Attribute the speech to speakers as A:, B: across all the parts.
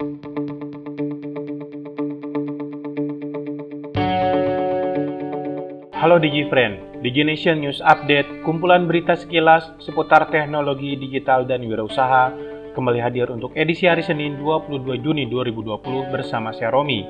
A: Halo DigiFriend, DigiNation News Update, kumpulan berita sekilas seputar teknologi digital dan wirausaha, kembali hadir untuk edisi hari Senin 22 Juni 2020 bersama saya Romi.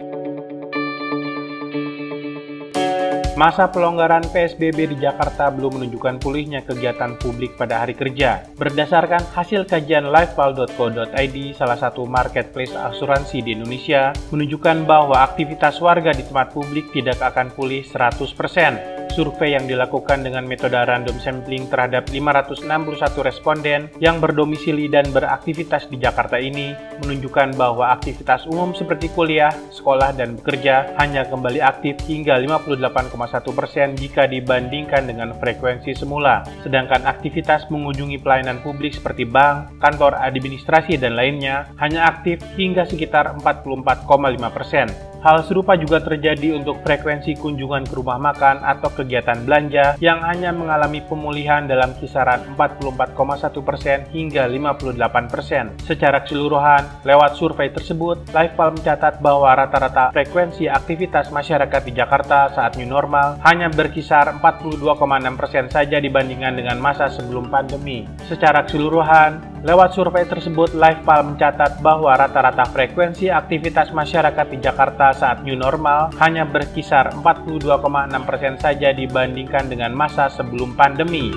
A: Masa pelonggaran PSBB di Jakarta belum menunjukkan pulihnya kegiatan publik pada hari kerja. Berdasarkan hasil kajian livefile.co.id, salah satu marketplace asuransi di Indonesia, menunjukkan bahwa aktivitas warga di tempat publik tidak akan pulih 100%. Survei yang dilakukan dengan metode random sampling terhadap 561 responden yang berdomisili dan beraktivitas di Jakarta ini menunjukkan bahwa aktivitas umum seperti kuliah, sekolah, dan bekerja hanya kembali aktif hingga 58,1 persen jika dibandingkan dengan frekuensi semula. Sedangkan aktivitas mengunjungi pelayanan publik seperti bank, kantor administrasi, dan lainnya hanya aktif hingga sekitar 44,5 persen. Hal serupa juga terjadi untuk frekuensi kunjungan ke rumah makan atau kegiatan belanja yang hanya mengalami pemulihan dalam kisaran 44,1% hingga 58%. Secara keseluruhan, lewat survei tersebut, Lifepal mencatat bahwa rata-rata frekuensi aktivitas masyarakat di Jakarta saat new normal hanya berkisar 42,6% saja dibandingkan dengan masa sebelum pandemi. Secara keseluruhan, Lewat survei tersebut, Lifepal mencatat bahwa rata-rata frekuensi aktivitas masyarakat di Jakarta saat new normal hanya berkisar 42,6% saja dibandingkan dengan masa sebelum pandemi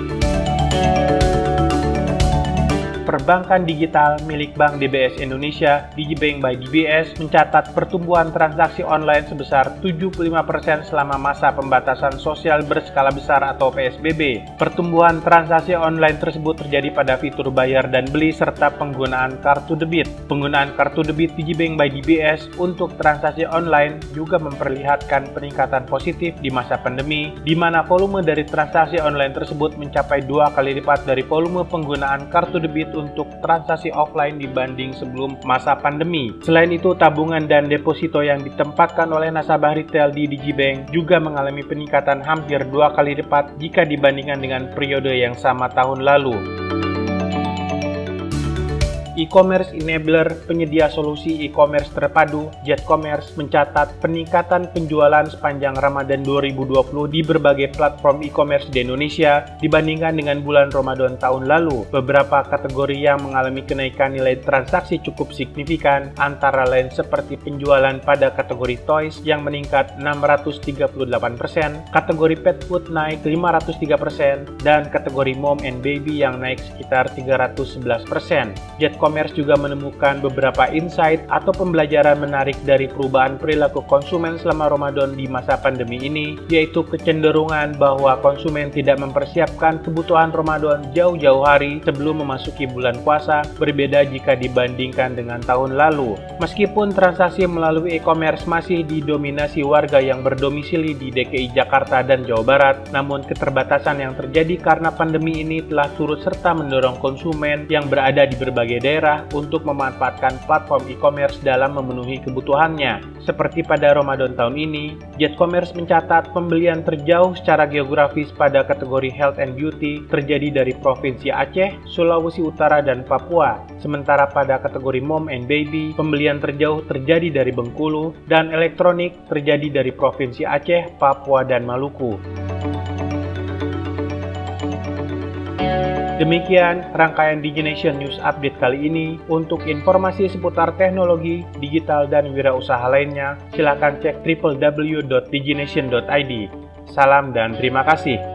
A: perbankan digital milik Bank DBS Indonesia, Digibank by DBS, mencatat pertumbuhan transaksi online sebesar 75% selama masa pembatasan sosial berskala besar atau PSBB. Pertumbuhan transaksi online tersebut terjadi pada fitur bayar dan beli serta penggunaan kartu debit. Penggunaan kartu debit Digibank by DBS untuk transaksi online juga memperlihatkan peningkatan positif di masa pandemi, di mana volume dari transaksi online tersebut mencapai dua kali lipat dari volume penggunaan kartu debit untuk transaksi offline dibanding sebelum masa pandemi. Selain itu, tabungan dan deposito yang ditempatkan oleh nasabah retail di Digibank juga mengalami peningkatan hampir dua kali lipat jika dibandingkan dengan periode yang sama tahun lalu e-commerce enabler penyedia solusi e-commerce terpadu, JetCommerce mencatat peningkatan penjualan sepanjang Ramadan 2020 di berbagai platform e-commerce di Indonesia dibandingkan dengan bulan Ramadan tahun lalu. Beberapa kategori yang mengalami kenaikan nilai transaksi cukup signifikan antara lain seperti penjualan pada kategori toys yang meningkat 638%, kategori pet food naik 503%, dan kategori mom and baby yang naik sekitar 311%. JetCommerce e-commerce juga menemukan beberapa insight atau pembelajaran menarik dari perubahan perilaku konsumen selama Ramadan di masa pandemi ini, yaitu kecenderungan bahwa konsumen tidak mempersiapkan kebutuhan Ramadan jauh-jauh hari sebelum memasuki bulan puasa, berbeda jika dibandingkan dengan tahun lalu. Meskipun transaksi melalui e-commerce masih didominasi warga yang berdomisili di DKI Jakarta dan Jawa Barat, namun keterbatasan yang terjadi karena pandemi ini telah turut serta mendorong konsumen yang berada di berbagai daerah daerah untuk memanfaatkan platform e-commerce dalam memenuhi kebutuhannya. Seperti pada Ramadan tahun ini, JetCommerce mencatat pembelian terjauh secara geografis pada kategori health and beauty terjadi dari Provinsi Aceh, Sulawesi Utara, dan Papua. Sementara pada kategori mom and baby, pembelian terjauh terjadi dari Bengkulu, dan elektronik terjadi dari Provinsi Aceh, Papua, dan Maluku. Demikian rangkaian DigiNation News Update kali ini. Untuk informasi seputar teknologi, digital, dan wirausaha lainnya, silakan cek www.digination.id. Salam dan terima kasih.